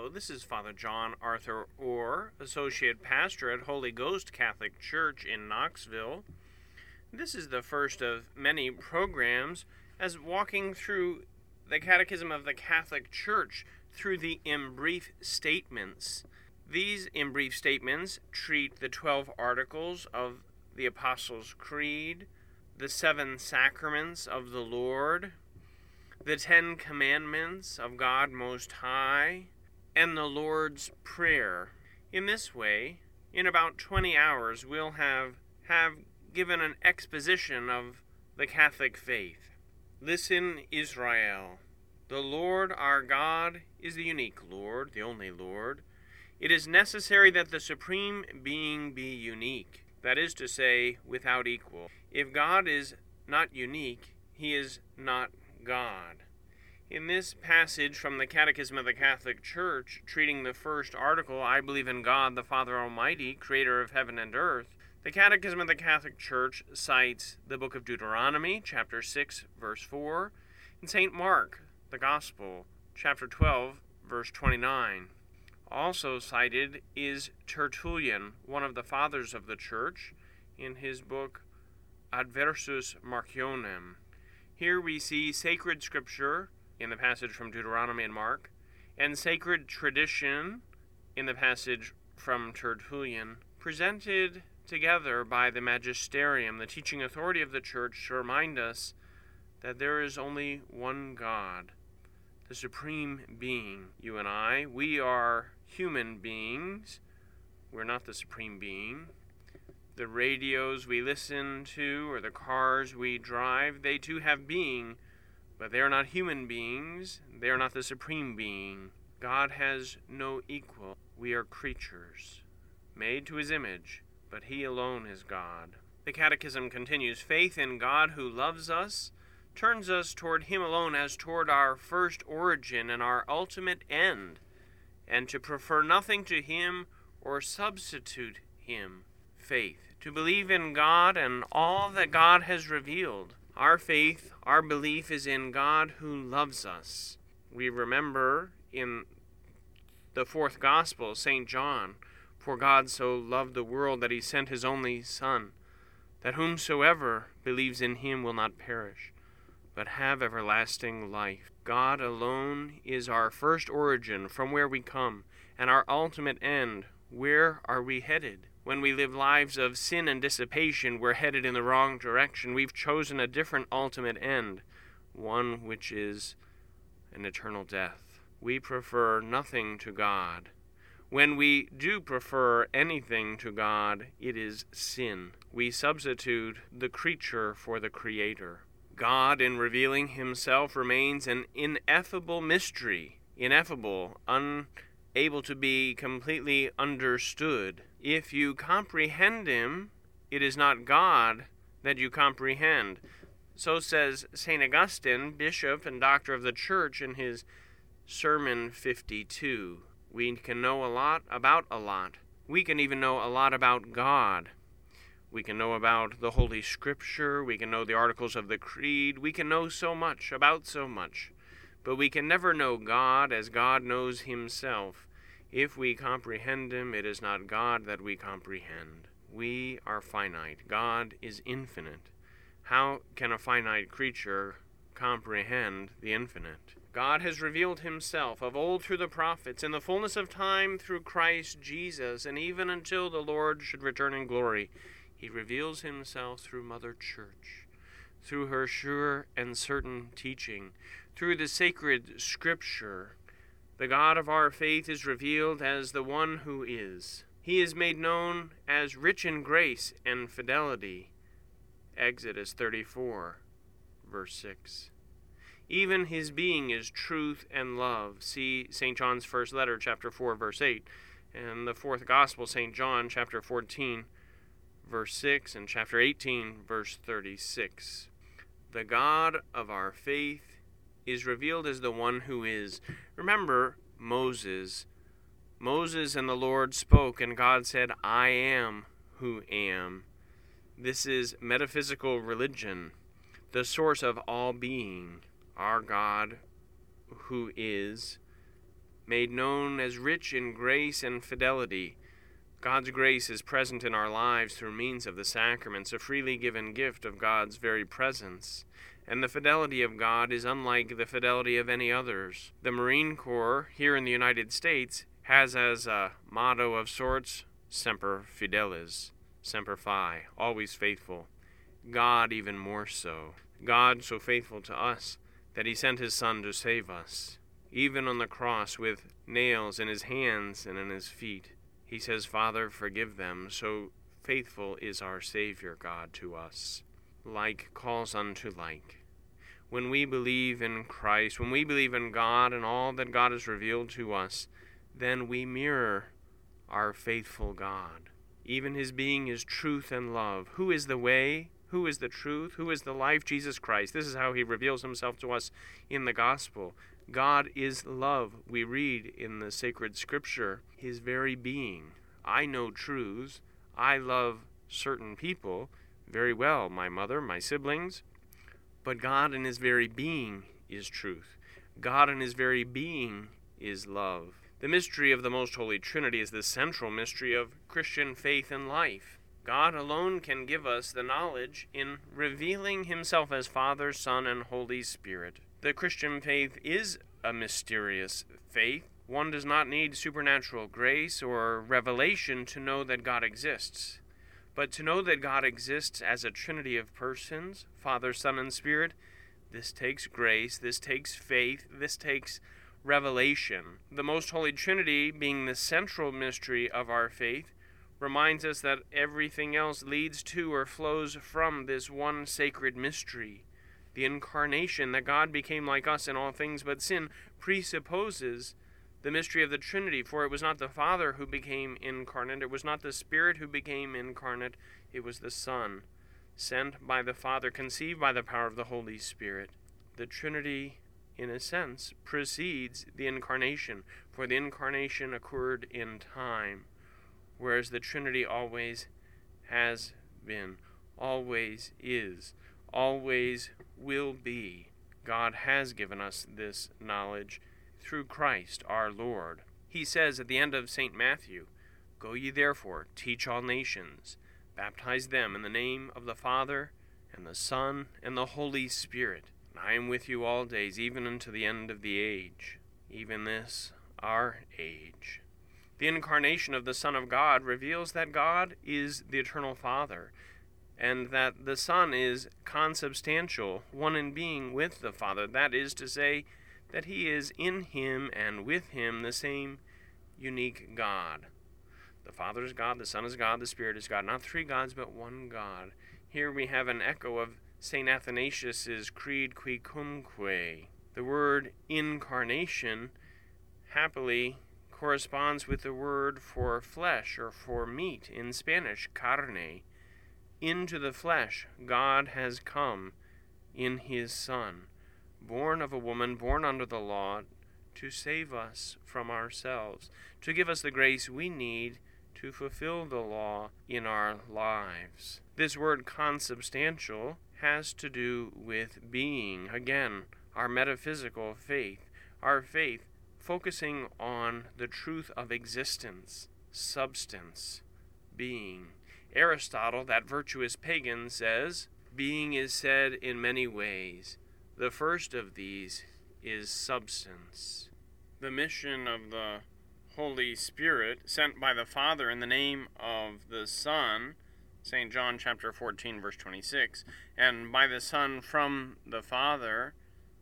Hello, this is Father John Arthur Orr, Associate Pastor at Holy Ghost Catholic Church in Knoxville. This is the first of many programs as walking through the Catechism of the Catholic Church through the in brief statements. These in brief statements treat the 12 articles of the Apostles' Creed, the seven sacraments of the Lord, the Ten Commandments of God Most High, and the Lord's Prayer. In this way, in about 20 hours, we'll have, have given an exposition of the Catholic faith. Listen, Israel. The Lord our God is the unique Lord, the only Lord. It is necessary that the Supreme Being be unique, that is to say, without equal. If God is not unique, he is not God. In this passage from the Catechism of the Catholic Church, treating the first article, I believe in God, the Father Almighty, creator of heaven and earth, the Catechism of the Catholic Church cites the book of Deuteronomy, chapter 6, verse 4, and St. Mark, the Gospel, chapter 12, verse 29. Also cited is Tertullian, one of the fathers of the Church, in his book Adversus Marcionem. Here we see sacred scripture in the passage from Deuteronomy and Mark, and sacred tradition in the passage from Tertullian, presented together by the magisterium, the teaching authority of the church, to remind us that there is only one God, the supreme being. You and I, we are human beings. We're not the supreme being. The radios we listen to or the cars we drive, they too have being but they are not human beings, they are not the supreme being. God has no equal. We are creatures, made to his image, but he alone is God. The Catechism continues Faith in God who loves us turns us toward him alone as toward our first origin and our ultimate end, and to prefer nothing to him or substitute him. Faith, to believe in God and all that God has revealed our faith, our belief is in God who loves us. We remember in the fourth gospel, St. John, For God so loved the world that he sent his only Son, that whomsoever believes in him will not perish, but have everlasting life. God alone is our first origin from where we come, and our ultimate end. Where are we headed? When we live lives of sin and dissipation, we're headed in the wrong direction. We've chosen a different ultimate end, one which is an eternal death. We prefer nothing to God. When we do prefer anything to God, it is sin. We substitute the creature for the Creator. God, in revealing Himself, remains an ineffable mystery, ineffable, unable to be completely understood. If you comprehend him, it is not God that you comprehend. So says St. Augustine, bishop and doctor of the church, in his Sermon 52. We can know a lot about a lot. We can even know a lot about God. We can know about the Holy Scripture. We can know the articles of the Creed. We can know so much about so much. But we can never know God as God knows Himself. If we comprehend him, it is not God that we comprehend. We are finite. God is infinite. How can a finite creature comprehend the infinite? God has revealed himself of old through the prophets, in the fullness of time through Christ Jesus, and even until the Lord should return in glory, he reveals himself through Mother Church, through her sure and certain teaching, through the sacred Scripture the God of our faith is revealed as the one who is. He is made known as rich in grace and fidelity. Exodus 34, verse 6. Even his being is truth and love. See St. John's first letter, chapter 4, verse 8, and the fourth gospel, St. John, chapter 14, verse 6, and chapter 18, verse 36. The God of our faith is revealed as the one who is. Remember Moses. Moses and the Lord spoke, and God said, I am who am. This is metaphysical religion, the source of all being, our God who is, made known as rich in grace and fidelity. God's grace is present in our lives through means of the sacraments, a freely given gift of God's very presence. And the fidelity of God is unlike the fidelity of any others. The Marine Corps, here in the United States, has as a motto of sorts Semper Fidelis, Semper Fi, always faithful. God even more so. God so faithful to us that he sent his Son to save us. Even on the cross, with nails in his hands and in his feet, he says, Father, forgive them. So faithful is our Savior God to us. Like calls unto like. When we believe in Christ, when we believe in God and all that God has revealed to us, then we mirror our faithful God. Even his being is truth and love. Who is the way? Who is the truth? Who is the life? Jesus Christ. This is how he reveals himself to us in the gospel. God is love. We read in the sacred scripture his very being. I know truths. I love certain people very well, my mother, my siblings. But God in his very being is truth. God in his very being is love. The mystery of the Most Holy Trinity is the central mystery of Christian faith and life. God alone can give us the knowledge in revealing Himself as Father, Son, and Holy Spirit. The Christian faith is a mysterious faith. One does not need supernatural grace or revelation to know that God exists. But to know that God exists as a trinity of persons, Father, Son, and Spirit, this takes grace, this takes faith, this takes revelation. The Most Holy Trinity, being the central mystery of our faith, reminds us that everything else leads to or flows from this one sacred mystery. The incarnation, that God became like us in all things but sin, presupposes the mystery of the Trinity, for it was not the Father who became incarnate, it was not the Spirit who became incarnate, it was the Son, sent by the Father, conceived by the power of the Holy Spirit. The Trinity in a sense, precedes the incarnation, for the incarnation occurred in time, whereas the Trinity always has been, always is, always will be. God has given us this knowledge through Christ our Lord. He says at the end of St. Matthew, Go ye therefore, teach all nations, baptize them in the name of the Father, and the Son, and the Holy Spirit And I am with you all days, even unto the end of the age, even this our age. The incarnation of the Son of God reveals that God is the eternal Father, and that the Son is consubstantial, one in being with the Father. That is to say, that he is in him and with him the same unique God. The Father is God, the Son is God, the Spirit is God. Not three gods, but one God. Here we have an echo of St. Athanasius's Creed qui cumque. The word incarnation happily corresponds with the word for flesh or for meat in Spanish, carne. Into the flesh, God has come in his Son, born of a woman, born under the law, to save us from ourselves, to give us the grace we need to fulfill the law in our lives. This word consubstantial has to do with being. Again, our metaphysical faith, our faith focusing on the truth of existence, substance, being. Aristotle, that virtuous pagan, says, Being is said in many ways. The first of these is substance. The mission of the Holy Spirit, sent by the Father in the name of the Son, St. John chapter 14 verse 26, and by the Son from the Father,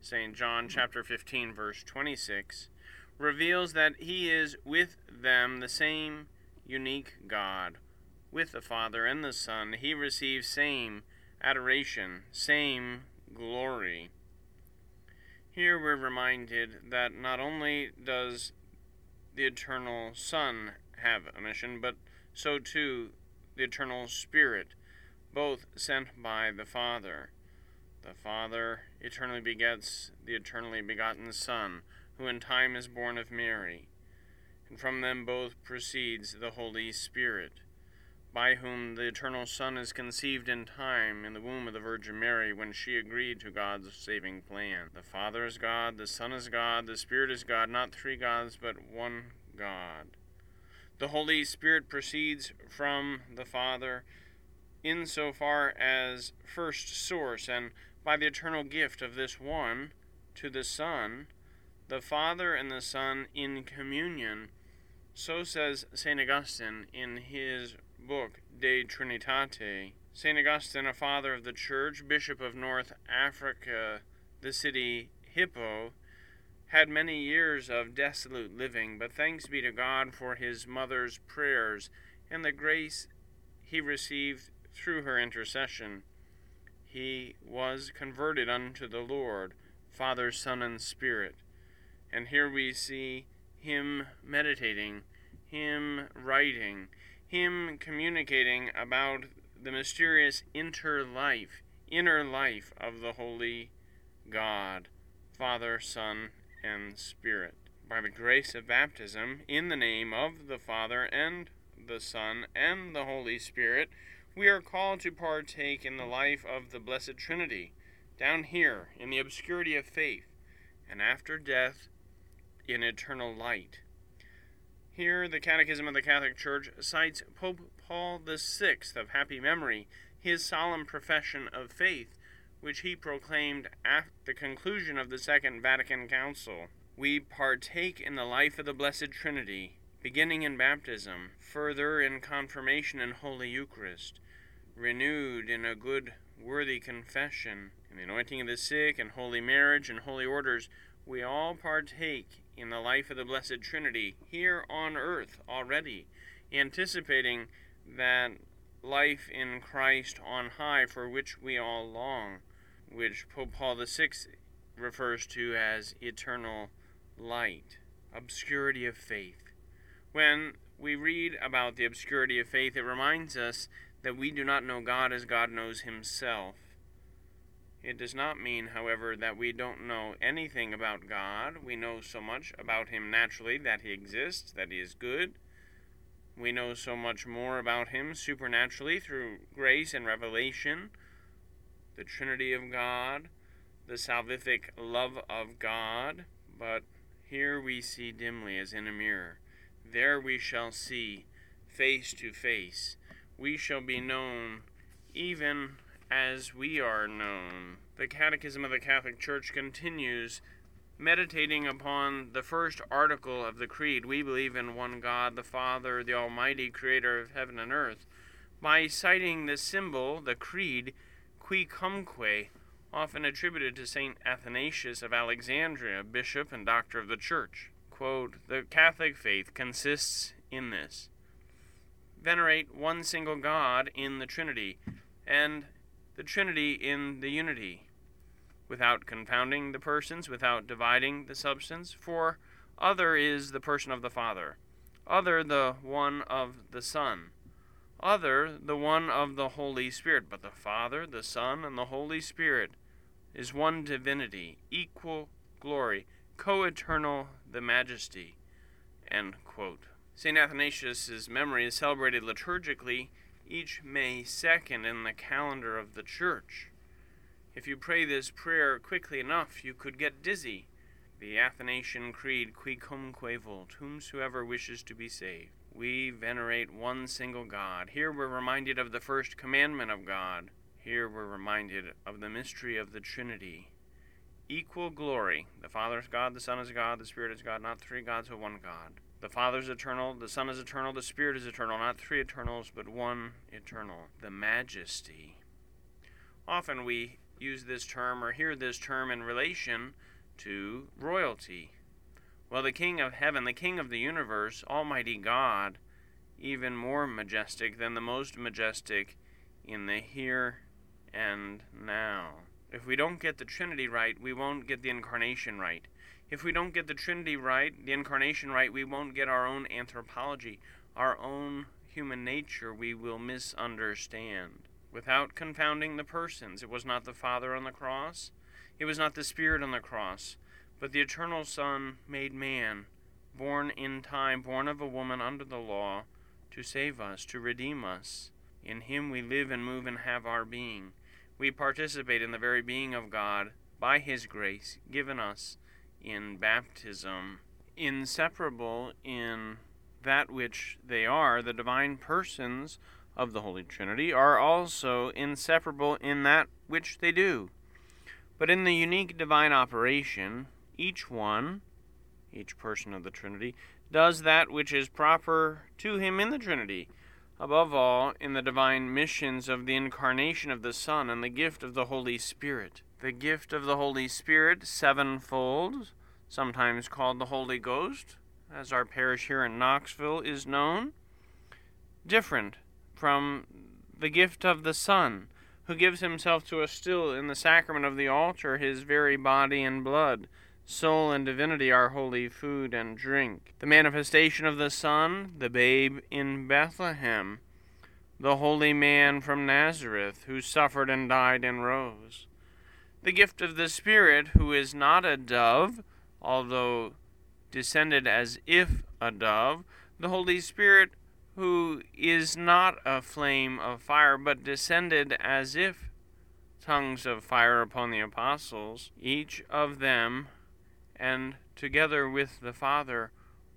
St. John chapter 15 verse 26, reveals that he is with them the same unique God. With the Father and the Son, he receives same adoration, same glory. Here we're reminded that not only does the eternal Son have a mission, but so too the eternal Spirit, both sent by the Father. The Father eternally begets the eternally begotten Son, who in time is born of Mary, and from them both proceeds the Holy Spirit. By whom the eternal Son is conceived in time in the womb of the Virgin Mary when she agreed to God's saving plan. The Father is God, the Son is God, the Spirit is God, not three gods, but one God. The Holy Spirit proceeds from the Father insofar as first source, and by the eternal gift of this one to the Son, the Father and the Son in communion. So says St. Augustine in his book De Trinitate. St. Augustine, a father of the Church, bishop of North Africa, the city Hippo, had many years of desolate living, but thanks be to God for his mother's prayers and the grace he received through her intercession. He was converted unto the Lord, Father, Son, and Spirit. And here we see him meditating, him writing, him communicating about the mysterious inner life, inner life of the Holy God, Father, Son, and Spirit. By the grace of baptism, in the name of the Father, and the Son, and the Holy Spirit, we are called to partake in the life of the Blessed Trinity, down here in the obscurity of faith, and after death in eternal light. Here, the Catechism of the Catholic Church cites Pope Paul VI of happy memory, his solemn profession of faith, which he proclaimed at the conclusion of the Second Vatican Council. We partake in the life of the Blessed Trinity, beginning in baptism, further in confirmation and Holy Eucharist, renewed in a good, worthy confession, in the anointing of the sick, and holy marriage, and holy orders, we all partake in the life of the Blessed Trinity here on earth already, anticipating that life in Christ on high for which we all long, which Pope Paul VI refers to as eternal light, obscurity of faith. When we read about the obscurity of faith, it reminds us that we do not know God as God knows Himself. It does not mean, however, that we don't know anything about God. We know so much about Him naturally that He exists, that He is good. We know so much more about Him supernaturally through grace and revelation, the Trinity of God, the salvific love of God. But here we see dimly as in a mirror. There we shall see face to face. We shall be known even as we are known. The Catechism of the Catholic Church continues meditating upon the first article of the Creed we believe in one God, the Father, the Almighty, creator of heaven and earth, by citing the symbol, the Creed, qui cumque, often attributed to St. Athanasius of Alexandria, bishop and doctor of the Church. Quote, the Catholic faith consists in this venerate one single God in the Trinity, and the Trinity in the unity, without confounding the persons, without dividing the substance, for other is the person of the Father, other the one of the Son, other the one of the Holy Spirit, but the Father, the Son, and the Holy Spirit is one divinity, equal glory, co eternal the majesty. St. Athanasius's memory is celebrated liturgically each May 2nd in the calendar of the church. If you pray this prayer quickly enough, you could get dizzy. The Athanasian Creed, Qui cumque vult, whomsoever wishes to be saved. We venerate one single God. Here we're reminded of the first commandment of God. Here we're reminded of the mystery of the Trinity. Equal glory. The Father is God, the Son is God, the Spirit is God, not three gods, but one God. The Father is eternal, the Son is eternal, the Spirit is eternal, not three eternals, but one eternal. The majesty. Often we use this term or hear this term in relation to royalty. Well, the King of heaven, the King of the universe, Almighty God, even more majestic than the most majestic in the here and now. If we don't get the Trinity right, we won't get the Incarnation right. If we don't get the Trinity right, the Incarnation right, we won't get our own anthropology, our own human nature, we will misunderstand. Without confounding the persons, it was not the Father on the cross, it was not the Spirit on the cross, but the eternal Son made man, born in time, born of a woman under the law, to save us, to redeem us. In him we live and move and have our being. We participate in the very being of God by his grace given us in baptism. Inseparable in that which they are, the divine persons of the Holy Trinity are also inseparable in that which they do. But in the unique divine operation, each one, each person of the Trinity, does that which is proper to him in the Trinity. Above all, in the divine missions of the incarnation of the Son and the gift of the Holy Spirit. The gift of the Holy Spirit, sevenfold, sometimes called the Holy Ghost, as our parish here in Knoxville is known, different from the gift of the Son, who gives himself to us still in the sacrament of the altar, his very body and blood Soul and divinity our holy food and drink. The manifestation of the Son, the babe in Bethlehem, the holy man from Nazareth, who suffered and died and rose. The gift of the Spirit, who is not a dove, although descended as if a dove, the Holy Spirit, who is not a flame of fire, but descended as if tongues of fire upon the apostles, each of them and together with the Father,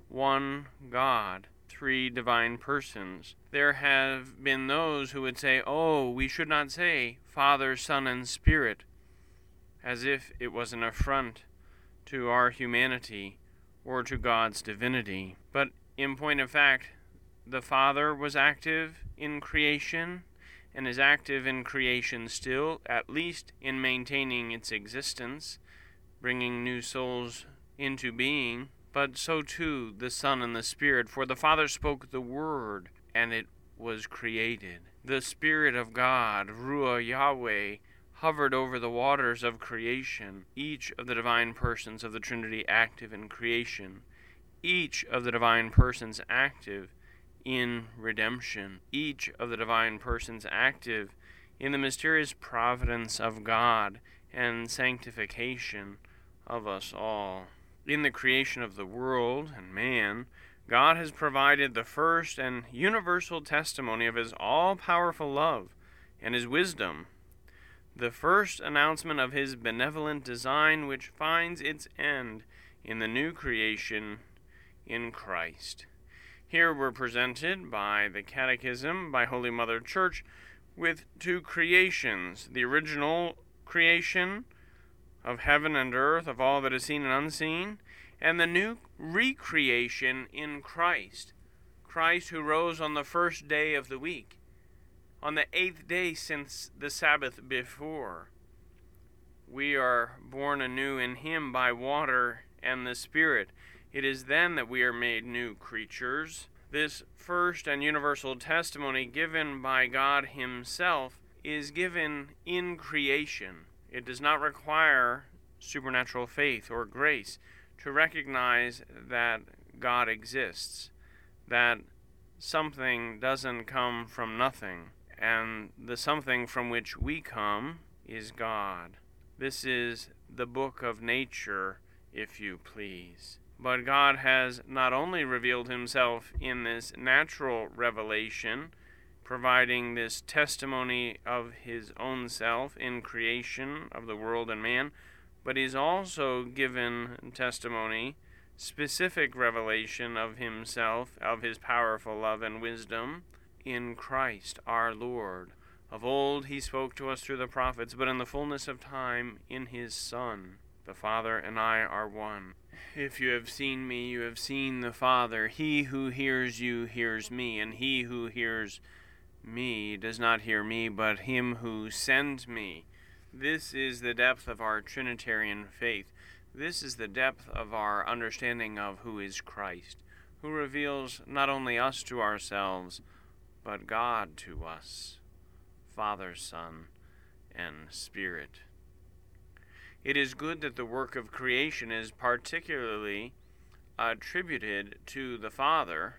one God, three divine persons. There have been those who would say, oh, we should not say Father, Son, and Spirit, as if it was an affront to our humanity or to God's divinity. But in point of fact, the Father was active in creation and is active in creation still, at least in maintaining its existence bringing new souls into being, but so too the Son and the Spirit. For the Father spoke the Word, and it was created. The Spirit of God, Ruah Yahweh, hovered over the waters of creation, each of the divine persons of the Trinity active in creation, each of the divine persons active in redemption, each of the divine persons active in the mysterious providence of God and sanctification of us all. In the creation of the world and man, God has provided the first and universal testimony of His all powerful love and His wisdom, the first announcement of His benevolent design, which finds its end in the new creation in Christ. Here we're presented by the Catechism, by Holy Mother Church, with two creations the original creation of heaven and earth, of all that is seen and unseen, and the new recreation in Christ. Christ who rose on the first day of the week, on the eighth day since the Sabbath before. We are born anew in Him by water and the Spirit. It is then that we are made new creatures. This first and universal testimony given by God Himself is given in creation. It does not require supernatural faith or grace to recognize that God exists, that something doesn't come from nothing, and the something from which we come is God. This is the book of nature, if you please. But God has not only revealed himself in this natural revelation, providing this testimony of his own self in creation of the world and man, but he's also given testimony, specific revelation of himself, of his powerful love and wisdom in Christ our Lord. Of old he spoke to us through the prophets, but in the fullness of time in his Son. The Father and I are one. If you have seen me, you have seen the Father. He who hears you hears me, and he who hears me does not hear me, but him who sends me. This is the depth of our Trinitarian faith. This is the depth of our understanding of who is Christ, who reveals not only us to ourselves, but God to us, Father, Son, and Spirit. It is good that the work of creation is particularly attributed to the Father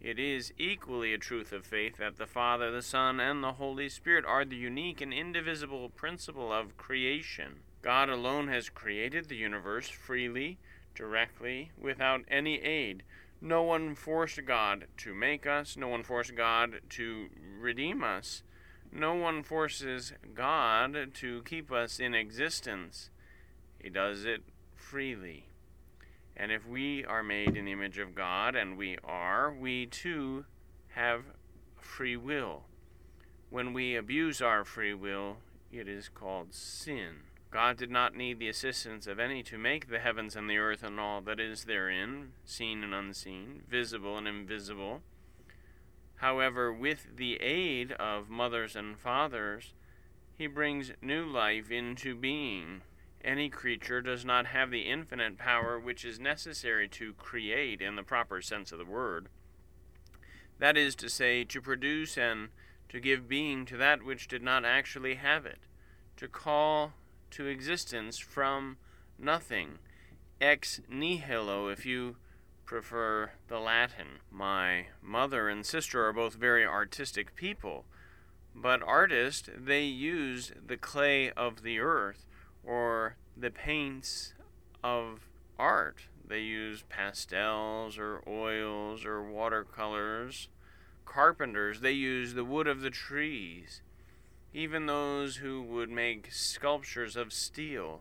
it is equally a truth of faith that the Father, the Son, and the Holy Spirit are the unique and indivisible principle of creation. God alone has created the universe freely, directly, without any aid, No one forced God to make us, no one forced God to redeem us. No one forces God to keep us in existence. He does it freely. And if we are made in the image of God, and we are, we too have free will. When we abuse our free will, it is called sin. God did not need the assistance of any to make the heavens and the earth and all that is therein, seen and unseen, visible and invisible. However, with the aid of mothers and fathers, he brings new life into being. Any creature does not have the infinite power which is necessary to create in the proper sense of the word. That is to say, to produce and to give being to that which did not actually have it, to call to existence from nothing, ex nihilo, if you prefer the Latin. My mother and sister are both very artistic people, but artists, they use the clay of the earth or the paints of art. They use pastels or oils or watercolors. Carpenters, they use the wood of the trees. Even those who would make sculptures of steel,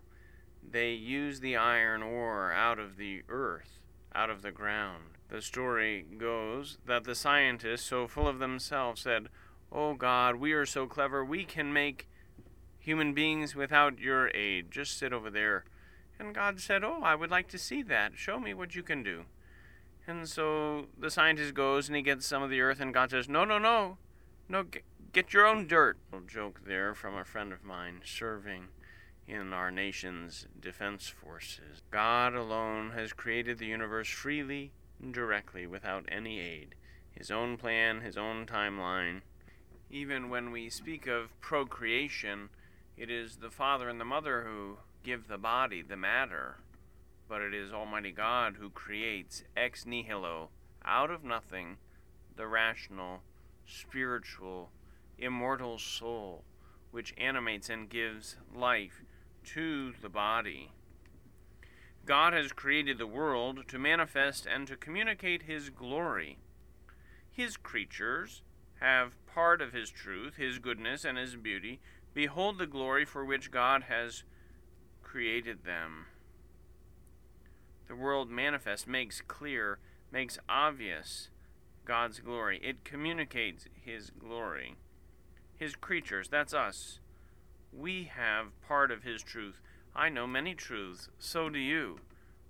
they use the iron ore out of the earth, out of the ground. The story goes that the scientists, so full of themselves, said, Oh God, we are so clever, we can make human beings without your aid. Just sit over there. And God said, Oh, I would like to see that. Show me what you can do. And so the scientist goes and he gets some of the earth, and God says, No, no, no. No, get, your own dirt. A joke there from a friend of mine serving in our nation's defense forces. God alone has created the universe freely and directly without any aid. His own plan, his own timeline. Even when we speak of procreation, it is the father and the mother who give the body, the matter, but it is Almighty God who creates ex nihilo, out of nothing, the rational, spiritual, immortal soul, which animates and gives life to the body. God has created the world to manifest and to communicate His glory. His creatures have part of His truth, His goodness, and His beauty, Behold the glory for which God has created them. The world manifest makes clear, makes obvious God's glory. It communicates His glory. His creatures, that's us. We have part of His truth. I know many truths, so do you.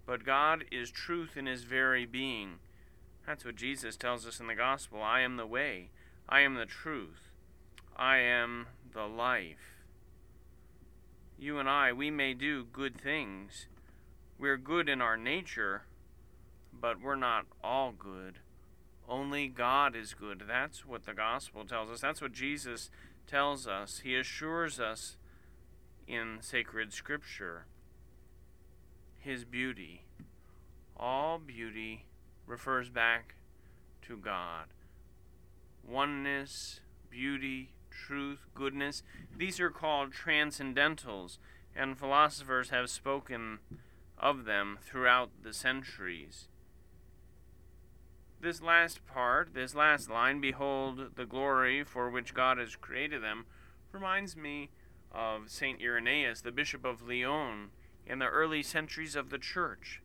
But God is truth in His very being. That's what Jesus tells us in the Gospel. I am the way, I am the truth, I am the life. You and I, we may do good things. We're good in our nature, but we're not all good. Only God is good. That's what the gospel tells us. That's what Jesus tells us. He assures us in sacred scripture his beauty. All beauty refers back to God. Oneness, beauty, truth, goodness. These are called transcendentals, and philosophers have spoken of them throughout the centuries. This last part, this last line, behold the glory for which God has created them, reminds me of St. Irenaeus, the Bishop of Lyon, in the early centuries of the Church.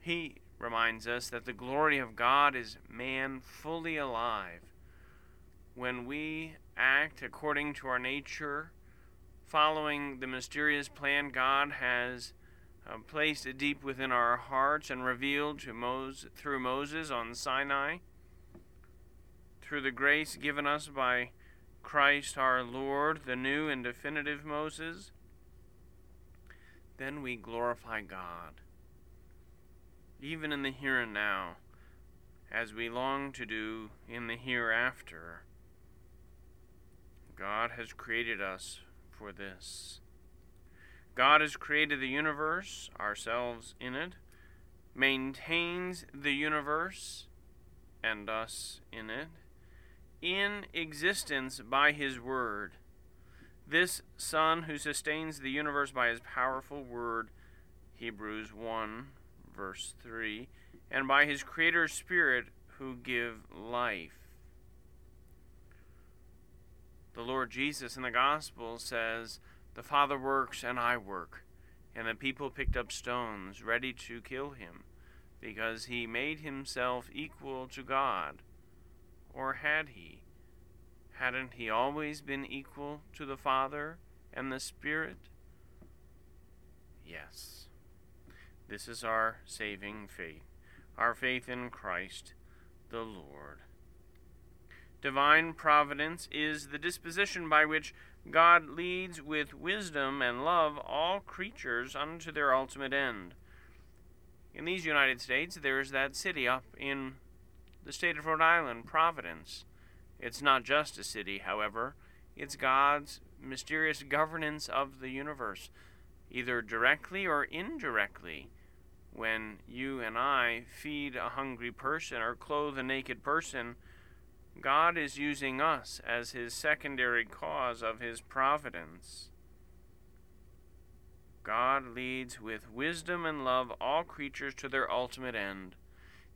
He reminds us that the glory of God is man fully alive. When we act according to our nature, following the mysterious plan God has uh, placed deep within our hearts and revealed to Moses through Moses on Sinai, through the grace given us by Christ our Lord, the new and definitive Moses, then we glorify God, even in the here and now, as we long to do in the hereafter. God has created us for this. God has created the universe, ourselves in it, maintains the universe and us in it, in existence by His Word. This Son who sustains the universe by His powerful Word, Hebrews 1, verse 3, and by his Creator Spirit who give life. The Lord Jesus in the Gospel says, The Father works and I work. And the people picked up stones, ready to kill him, because he made himself equal to God. Or had he? Hadn't he always been equal to the Father and the Spirit? Yes. This is our saving faith, our faith in Christ the Lord. Divine providence is the disposition by which God leads with wisdom and love all creatures unto their ultimate end. In these United States, there is that city up in the state of Rhode Island, Providence. It's not just a city, however, it's God's mysterious governance of the universe, either directly or indirectly. When you and I feed a hungry person or clothe a naked person, God is using us as his secondary cause of his providence. God leads with wisdom and love all creatures to their ultimate end.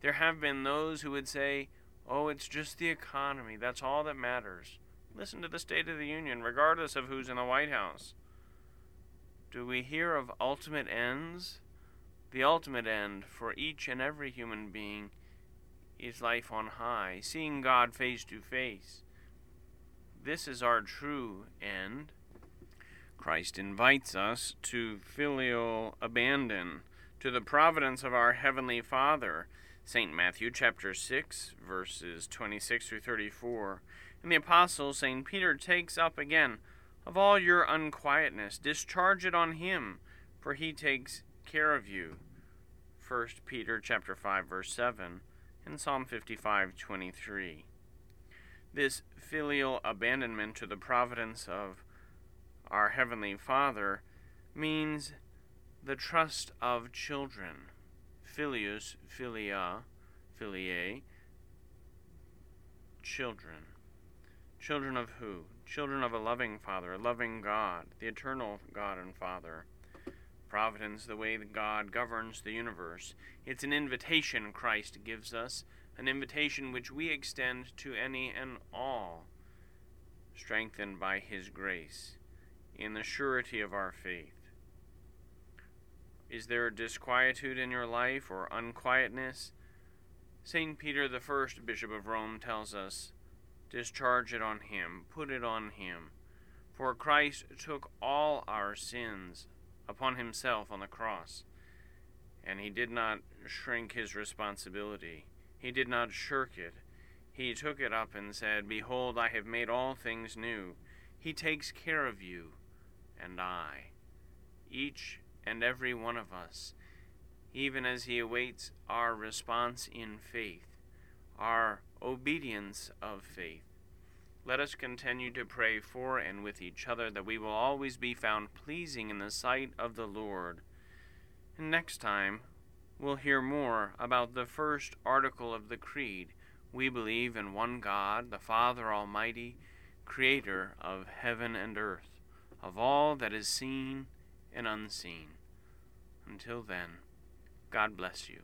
There have been those who would say, Oh, it's just the economy. That's all that matters. Listen to the State of the Union, regardless of who's in the White House. Do we hear of ultimate ends? The ultimate end for each and every human being is life on high, seeing God face to face. This is our true end. Christ invites us to filial abandon, to the providence of our Heavenly Father. St. Matthew chapter 6, verses 26 through 34. And the Apostle, St. Peter, takes up again, Of all your unquietness, discharge it on him, for he takes care of you. 1 Peter chapter 5, verse 7 in Psalm 55:23. This filial abandonment to the providence of our heavenly Father means the trust of children. Filius, filia, filiae, children. Children of who? Children of a loving Father, a loving God, the eternal God and Father. Providence, the way that God governs the universe. It's an invitation Christ gives us, an invitation which we extend to any and all, strengthened by His grace, in the surety of our faith. Is there disquietude in your life or unquietness? St. Peter the First, Bishop of Rome, tells us, Discharge it on him, put it on him. For Christ took all our sins upon himself on the cross. And he did not shrink his responsibility, he did not shirk it. He took it up and said, Behold, I have made all things new. He takes care of you and I, each and every one of us, even as he awaits our response in faith, our obedience of faith. Let us continue to pray for and with each other that we will always be found pleasing in the sight of the Lord. And next time, we'll hear more about the first article of the Creed. We believe in one God, the Father Almighty, creator of heaven and earth, of all that is seen and unseen. Until then, God bless you.